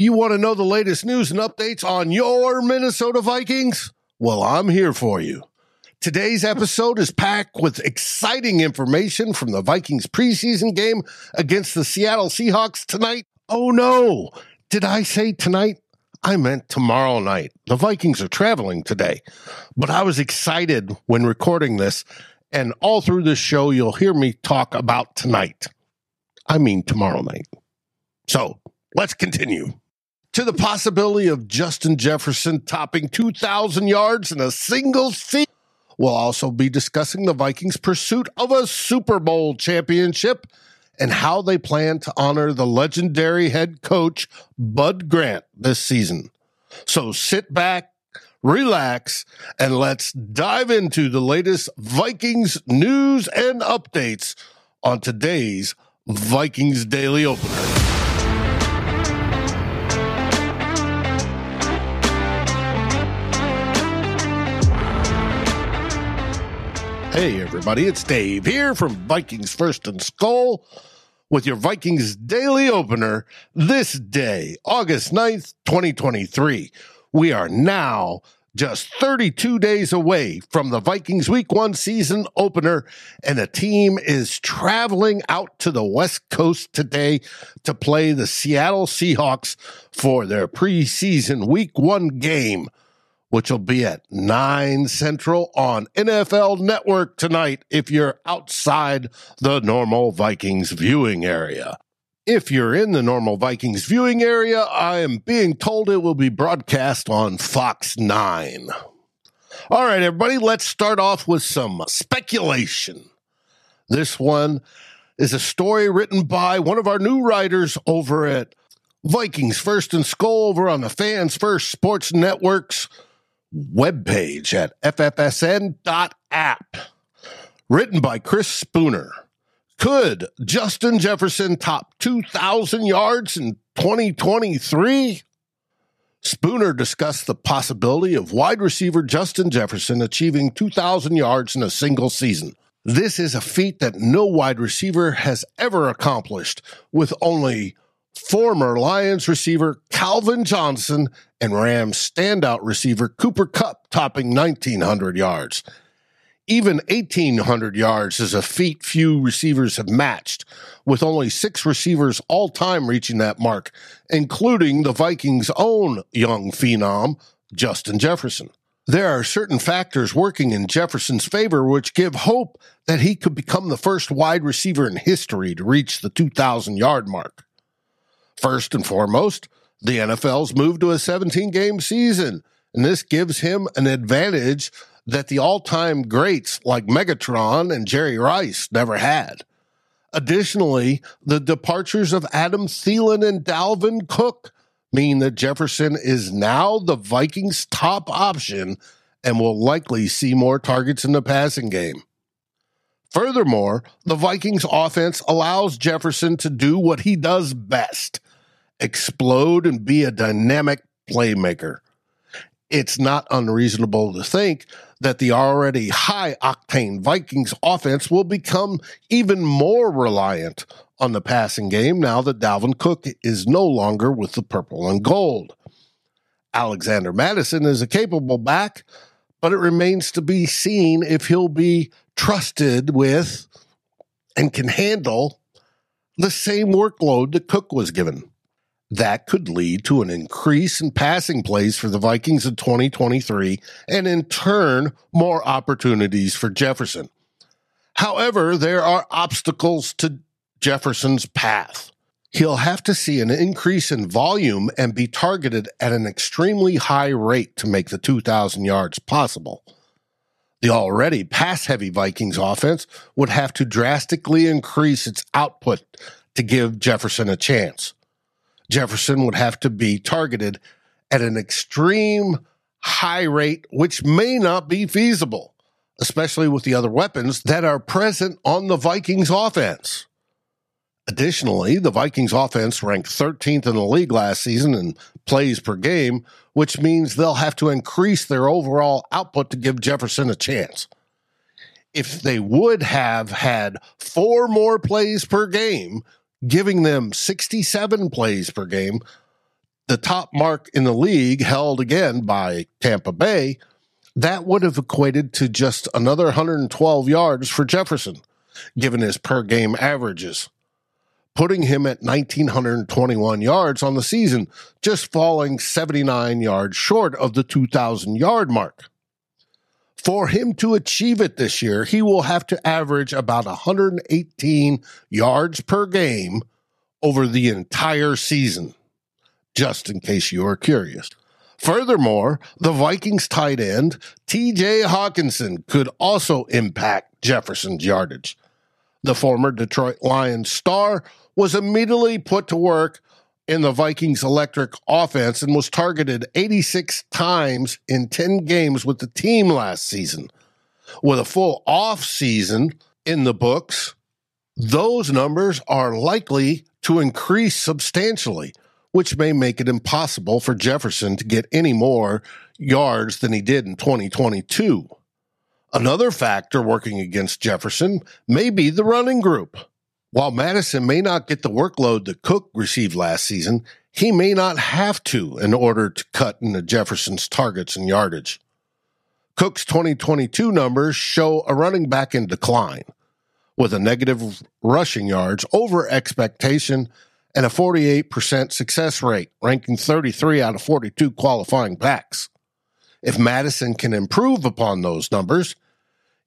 You want to know the latest news and updates on your Minnesota Vikings? Well, I'm here for you. Today's episode is packed with exciting information from the Vikings preseason game against the Seattle Seahawks tonight. Oh no, did I say tonight? I meant tomorrow night. The Vikings are traveling today, but I was excited when recording this, and all through this show, you'll hear me talk about tonight. I mean tomorrow night. So let's continue to the possibility of Justin Jefferson topping 2,000 yards in a single season. We'll also be discussing the Vikings' pursuit of a Super Bowl championship and how they plan to honor the legendary head coach Bud Grant this season. So sit back, relax, and let's dive into the latest Vikings news and updates on today's Vikings Daily Opener. Hey, everybody, it's Dave here from Vikings First and Skol with your Vikings Daily Opener this day, August 9th, 2023. We are now just 32 days away from the Vikings Week One season opener, and the team is traveling out to the West Coast today to play the Seattle Seahawks for their preseason Week One game which will be at 9 Central on NFL Network tonight if you're outside the normal Vikings viewing area. If you're in the normal Vikings viewing area, I am being told it will be broadcast on Fox 9. All right, everybody, let's start off with some speculation. This one is a story written by one of our new writers over at Vikings First and Skol over on the Fans First Sports Network's webpage at ffsn.app. Written by Chris Spooner. Could Justin Jefferson top 2,000 yards in 2023? Spooner discussed the possibility of wide receiver Justin Jefferson achieving 2,000 yards in a single season. This is a feat that no wide receiver has ever accomplished, with only former Lions receiver Calvin Johnson and Rams standout receiver Cooper Kupp topping 1,900 yards. Even 1,800 yards is a feat few receivers have matched, with only six receivers all time reaching that mark, including the Vikings' own young phenom, Justin Jefferson. There are certain factors working in Jefferson's favor which give hope that he could become the first wide receiver in history to reach the 2,000 yard mark. First and foremost, the NFL's moved to a 17 game season, and this gives him an advantage that the all time greats like Megatron and Jerry Rice never had. Additionally, the departures of Adam Thielen and Dalvin Cook mean that Jefferson is now the Vikings' top option and will likely see more targets in the passing game. Furthermore, the Vikings offense allows Jefferson to do what he does best explode and be a dynamic playmaker. It's not unreasonable to think that the already high octane Vikings offense will become even more reliant on the passing game now that Dalvin Cook is no longer with the purple and gold. Alexander Mattison is a capable back, but it remains to be seen if he'll be trusted with and can handle the same workload that Cook was given that could lead to an increase in passing plays for the Vikings in 2023 and in turn more opportunities for Jefferson. However, there are obstacles to Jefferson's path. He'll have to see an increase in volume and be targeted at an extremely high rate to make the 2,000 yards possible. The already pass heavy Vikings offense would have to drastically increase its output to give Jefferson a chance. Jefferson would have to be targeted at an extreme high rate, which may not be feasible, especially with the other weapons that are present on the Vikings offense. Additionally, the Vikings offense ranked 13th in the league last season in plays per game, which means they'll have to increase their overall output to give Jefferson a chance. If they would have had four more plays per game, giving them 67 plays per game, the top mark in the league held again by Tampa Bay, that would have equated to just another 112 yards for Jefferson, given his per game averages, putting him at 1,921 yards on the season, just falling 79 yards short of the 2,000 yard mark. For him to achieve it this year, he will have to average about 118 yards per game over the entire season, just in case you are curious. Furthermore, the Vikings tight end, TJ Hockenson, could also impact Jefferson's yardage. The former Detroit Lions star was immediately put to work in the Vikings electric offense and was targeted 86 times in 10 games with the team last season. With a full off season in the books, those numbers are likely to increase substantially, which may make it impossible for Jefferson to get any more yards than he did in 2022. Another factor working against Jefferson may be the running group. While Mattison may not get the workload that Cook received last season, he may not have to in order to cut into Jefferson's targets and yardage. Cook's 2022 numbers show a running back in decline, with a negative rushing yards over expectation and a 48% success rate, ranking 33 out of 42 qualifying backs. If Mattison can improve upon those numbers,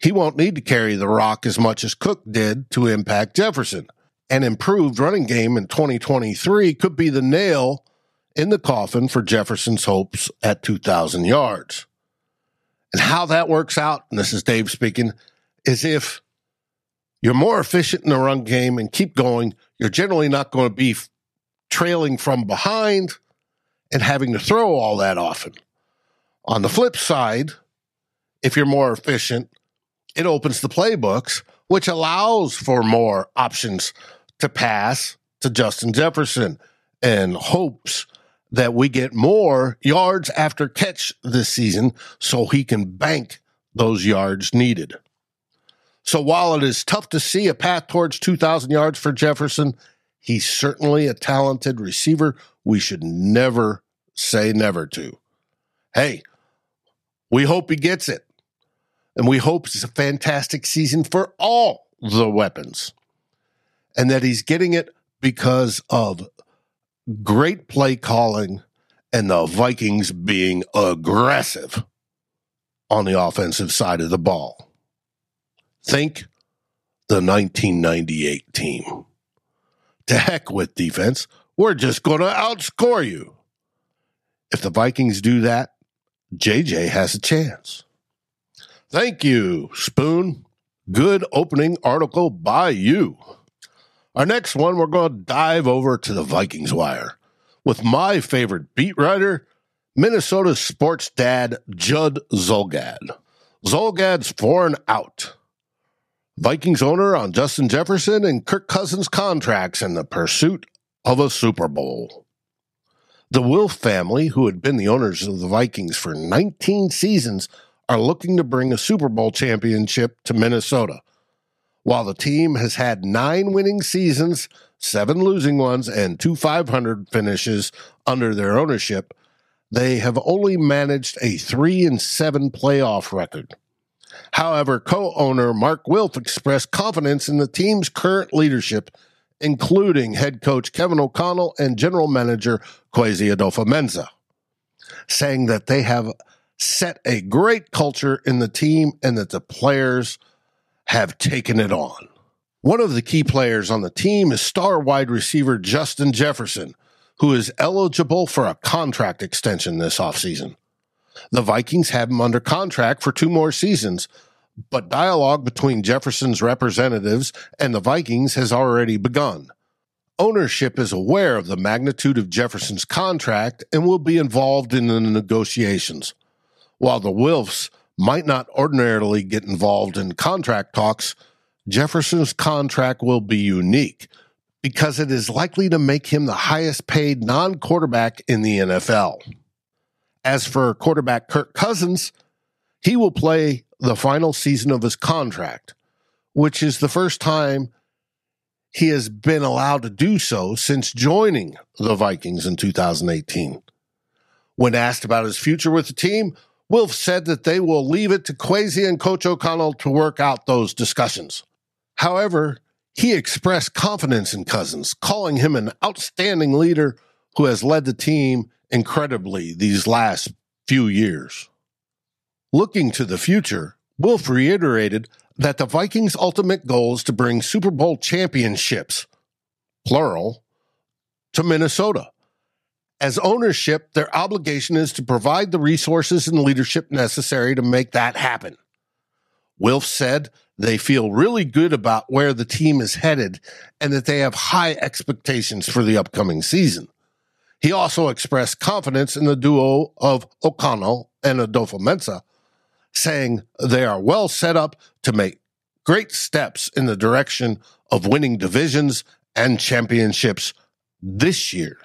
he won't need to carry the rock as much as Cook did to impact Jefferson. An improved running game in 2023 could be the nail in the coffin for Jefferson's hopes at 2,000 yards. And how that works out, and this is Dave speaking, is if you're more efficient in the run game and keep going, you're generally not going to be trailing from behind and having to throw all that often. On the flip side, if you're more efficient, it opens the playbooks, which allows for more options to pass to Justin Jefferson and hopes that we get more yards after catch this season so he can bank those yards needed. So while it is tough to see a path towards 2,000 yards for Jefferson, he's certainly a talented receiver we should never say never to. Hey, we hope he gets it. And we hope it's a fantastic season for all the weapons. And that he's getting it because of great play calling and the Vikings being aggressive. on the offensive side of the ball. Think the 1998 team. To heck with defense. We're just going to outscore you. If the Vikings do that, JJ has a chance. Thank you, Spoon. Good opening article by you. Our next one, we're going to dive over to the Vikings Wire with my favorite beat writer, Minnesota sports dad Judd Zulgad. Zulgad's for and out. Vikings owner on Justin Jefferson and Kirk Cousins contracts in the pursuit of a Super Bowl. The Wilf family, who had been the owners of the Vikings for 19 seasons, are looking to bring a Super Bowl championship to Minnesota. While the team has had nine winning seasons, seven losing ones, and two 500 finishes under their ownership, they have only managed a three and seven playoff record. However, co owner Mark Wilf expressed confidence in the team's current leadership, including head coach Kevin O'Connell and general manager Kwesi Adofo-Mensah, saying that they have set a great culture in the team and that the players have taken it on. One of the key players on the team is star wide receiver Justin Jefferson, who is eligible for a contract extension this offseason. The Vikings have him under contract for two more seasons, but dialogue between Jefferson's representatives and the Vikings has already begun. Ownership is aware of the magnitude of Jefferson's contract and will be involved in the negotiations. While the Wilfs might not ordinarily get involved in contract talks, Jefferson's contract will be unique because it is likely to make him the highest paid non quarterback in the NFL. As for quarterback Kirk Cousins, he will play the final season of his contract, which is the first time he has been allowed to do so since joining the Vikings in 2018. When asked about his future with the team, Wilf said that they will leave it to Kwesi and Coach O'Connell to work out those discussions. However, he expressed confidence in Cousins, calling him an outstanding leader who has led the team incredibly these last few years. Looking to the future, Wilf reiterated that the Vikings' ultimate goal is to bring Super Bowl championships, plural, to Minnesota. As ownership, their obligation is to provide the resources and leadership necessary to make that happen. Wilf said they feel really good about where the team is headed and that they have high expectations for the upcoming season. He also expressed confidence in the duo of O'Connell and Adofo-Mensah, saying they are well set up to make great steps in the direction of winning divisions and championships this year.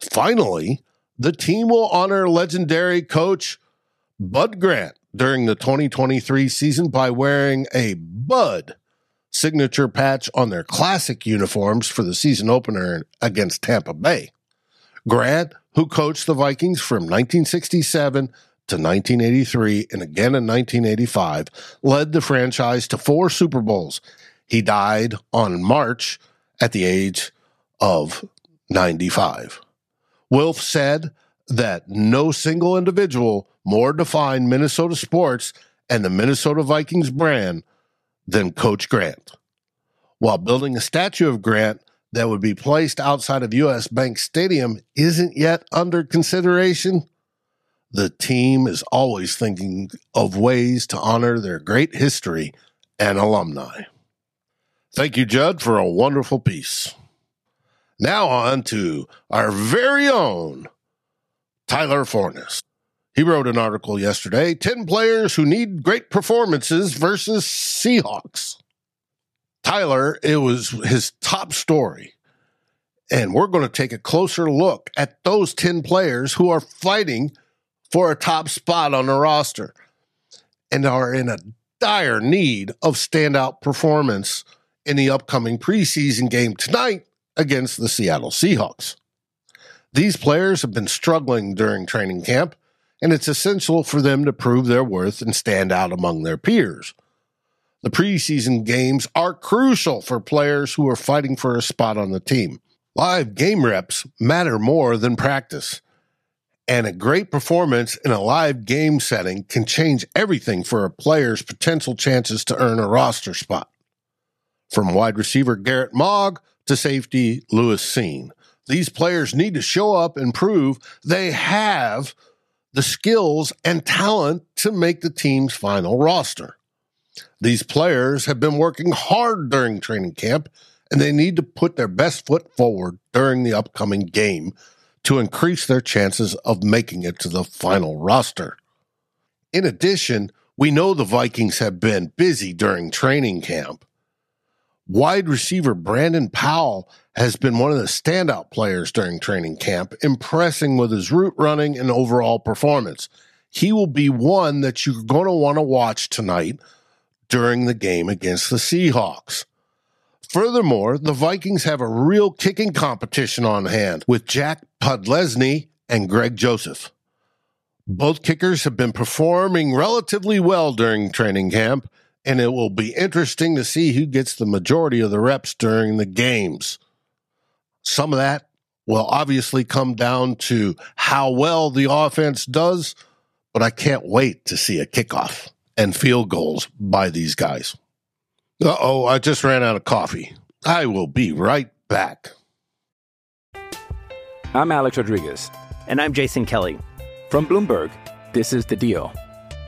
Finally, the team will honor legendary coach Bud Grant during the 2023 season by wearing a Bud signature patch on their classic uniforms for the season opener against Tampa Bay. Grant, who coached the Vikings from 1967 to 1983 and again in 1985, led the franchise to four Super Bowls. He died on March at the age of 95. Wilf said that no single individual more defined Minnesota sports and the Minnesota Vikings brand than Coach Grant. While building a statue of Grant that would be placed outside of US Bank Stadium isn't yet under consideration, the team is always thinking of ways to honor their great history and alumni. Thank you, Judd, for a wonderful piece. Now on to our very own Tyler Forness. He wrote an article yesterday 10 players who need great performances versus Seahawks. Tyler, it was his top story. And we're going to take a closer look at those 10 players who are fighting for a top spot on the roster and are in a dire need of standout performance in the upcoming preseason game tonight against the Seattle Seahawks. These players have been struggling during training camp, and it's essential for them to prove their worth and stand out among their peers. The preseason games are crucial for players who are fighting for a spot on the team. Live game reps matter more than practice, And a great performance in a live game setting can change everything for a player's potential chances to earn a roster spot. From wide receiver Garrett Mogg to safety Lewis Cine. These players need to show up and prove they have the skills and talent to make the team's final roster. These players have been working hard during training camp and they need to put their best foot forward during the upcoming game to increase their chances of making it to the final roster. In addition, we know the Vikings have been busy during training camp. Wide receiver Brandon Powell has been one of the standout players during training camp, impressing with his route running and overall performance. He will be one that you're going to want to watch tonight during the game against the Seahawks. Furthermore, the Vikings have a real kicking competition on hand with Jack Podlesny and Greg Joseph. Both kickers have been performing relatively well during training camp, and it will be interesting to see who gets the majority of the reps during the games. Some of that will obviously come down to how well the offense does, but I can't wait to see a kickoff and field goals by these guys. Uh oh, I just ran out of coffee. I will be right back. I'm Alex Rodriguez. And I'm Jason Kelly. From Bloomberg, this is The Deal.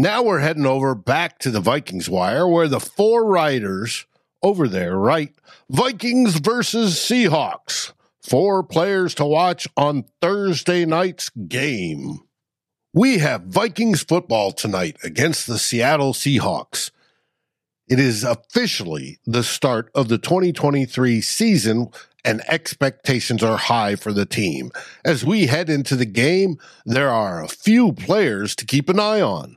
Now we're heading over back to the Vikings Wire, where the four writers over there write Vikings versus Seahawks. Four players to watch on Thursday night's game. We have Vikings football tonight against the Seattle Seahawks. It is officially the start of the 2023 season, and expectations are high for the team. As we head into the game, there are a few players to keep an eye on.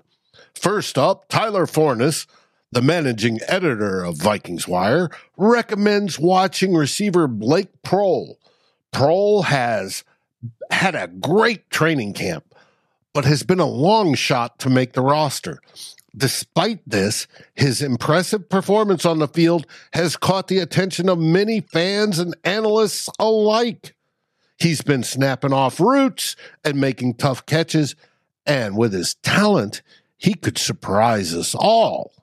First up, Tyler Forness, the managing editor of Vikings Wire, recommends watching receiver Blake Proehl. Proehl has had a great training camp, but has been a long shot to make the roster. Despite this, his impressive performance on the field has caught the attention of many fans and analysts alike. He's been snapping off routes and making tough catches, and with his talent, he could surprise us all.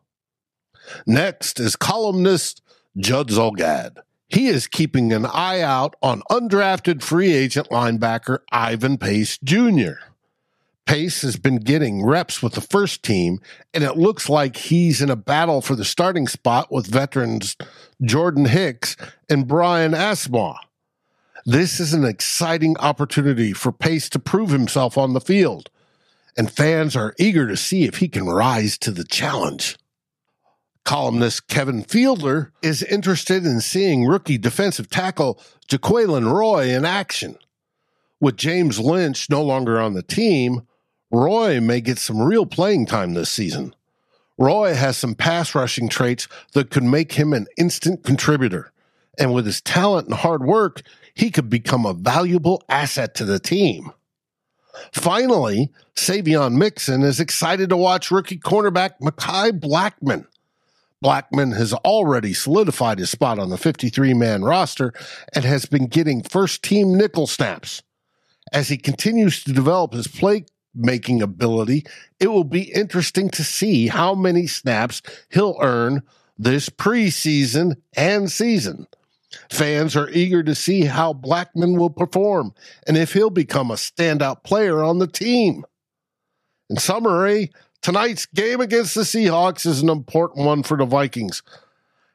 Next is columnist Judd Zulgad. He is keeping an eye out on undrafted free agent linebacker Ivan Pace Jr. Pace has been getting reps with the first team, and it looks like he's in a battle for the starting spot with veterans Jordan Hicks and Brian Asamoah. This is an exciting opportunity for Pace to prove himself on the field, and fans are eager to see if he can rise to the challenge. Columnist Kevin Fielder is interested in seeing rookie defensive tackle Jaquelin Roy in action. With James Lynch no longer on the team, Roy may get some real playing time this season. Roy has some pass rushing traits that could make him an instant contributor. And with his talent and hard work, he could become a valuable asset to the team. Finally, Savion Mixon is excited to watch rookie cornerback Mekhi Blackmon. Blackmon has already solidified his spot on the 53 man roster and has been getting first team nickel snaps. As he continues to develop his play making ability, it will be interesting to see how many snaps he'll earn this preseason and season. Fans are eager to see how Blackmon will perform and if he'll become a standout player on the team. In summary, tonight's game against the Seahawks is an important one for the Vikings,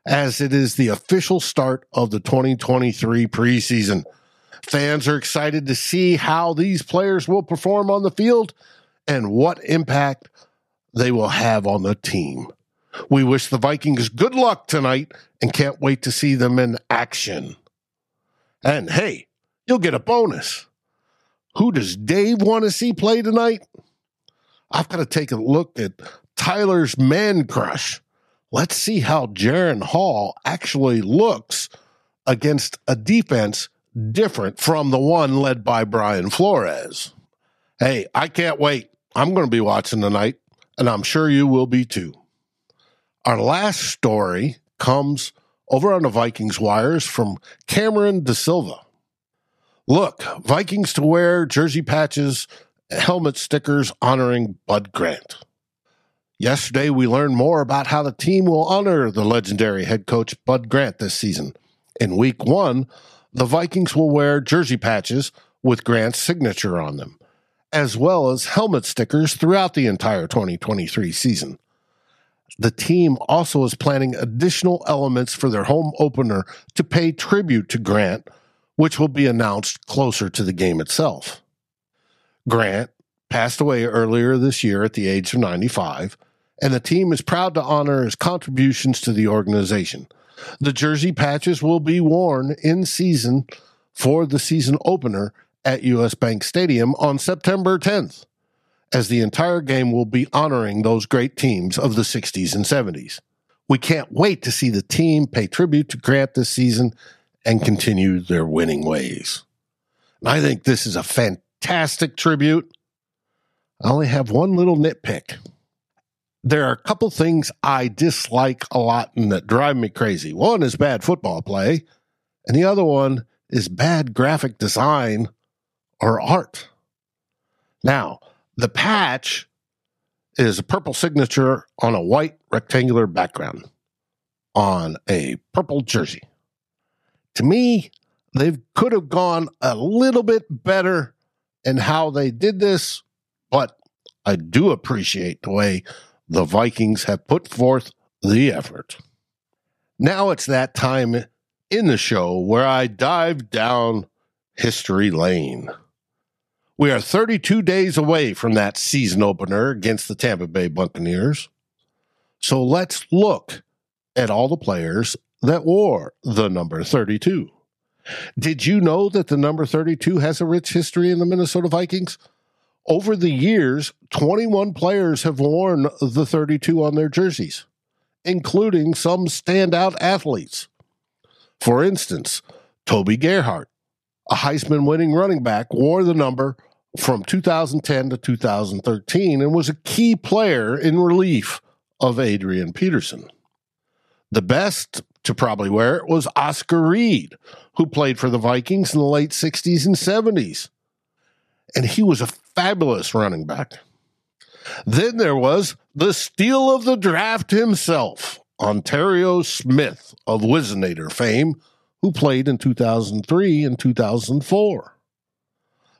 as it is the official start of the 2023 preseason. Fans are excited to see how these players will perform on the field and what impact they will have on the team. We wish the Vikings good luck tonight and can't wait to see them in action. And hey, you'll get a bonus. Who does Dave want to see play tonight? I've got to take a look at Tyler's man crush. Let's see how Jaren Hall actually looks against a defense different from the one led by Brian Flores. Hey, I can't wait. I'm going to be watching tonight, and I'm sure you will be too. Our last story comes over on the Vikings wires from Cameron DaSilva. Look, Vikings to wear jersey patches, helmet stickers honoring Bud Grant. Yesterday, we learned more about how the team will honor the legendary head coach Bud Grant this season. In week one, the Vikings will wear jersey patches with Grant's signature on them, as well as helmet stickers throughout the entire 2023 season. The team also is planning additional elements for their home opener to pay tribute to Grant, which will be announced closer to the game itself. Grant passed away earlier this year at the age of 95, and the team is proud to honor his contributions to the organization. The jersey patches will be worn in season for the season opener at US Bank Stadium on September 10th as the entire game will be honoring those great teams of the 60s and 70s. We can't wait to see the team pay tribute to Grant this season and continue their winning ways. And I think this is a fantastic tribute. I only have one little nitpick. There are a couple things I dislike a lot and that drive me crazy. One is bad football play, and the other one is bad graphic design or art. Now, the patch is a purple signature on a white rectangular background on a purple jersey. To me, they could have gone a little bit better in how they did this, but I do appreciate the way the Vikings have put forth the effort. Now it's that time in the show where I dive down history lane. We are 32 days away from that season opener against the Tampa Bay Buccaneers. So let's look at all the players that wore the number 32. Did you know that the number 32 has a rich history in the Minnesota Vikings? Over the years, 21 players have worn the 32 on their jerseys, including some standout athletes. For instance, Toby Gerhart, a Heisman winning running back, wore the number from 2010 to 2013 and was a key player in relief of Adrian Peterson. The best to probably wear it was Oscar Reed, who played for the Vikings in the late 60s and 70s. And he was a fabulous running back. Then there was the steal of the draft himself, Onterrio Smith of Whizzinator fame, who played in 2003 and 2004.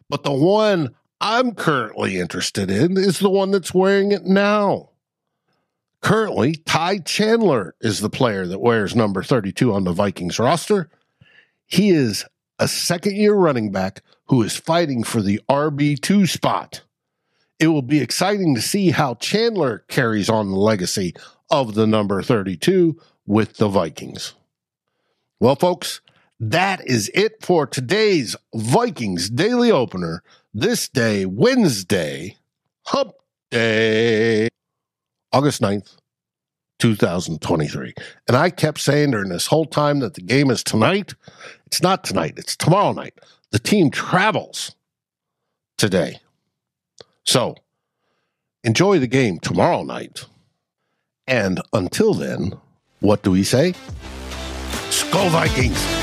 But the one I'm currently interested in is the one that's wearing it now. Currently, Ty Chandler is the player that wears number 32 on the Vikings roster. He is a second year running back who is fighting for the RB2 spot. It will be exciting to see how Chandler carries on the legacy of the number 32 with the Vikings. Well, folks, that is it for today's Vikings Daily Opener. This day, Wednesday, Hump Day. August 9th, 2023. And I kept saying during this whole time that the game is tonight. It's not tonight, it's tomorrow night. The team travels today. So enjoy the game tomorrow night. And until then, what do we say? Skol Vikings!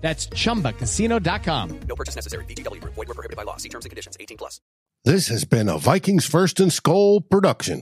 That's chumbacasino.com. No purchase necessary. VGW Group. Void were prohibited by law. See terms and conditions. 18 plus. This has been a Vikings First and Skol production.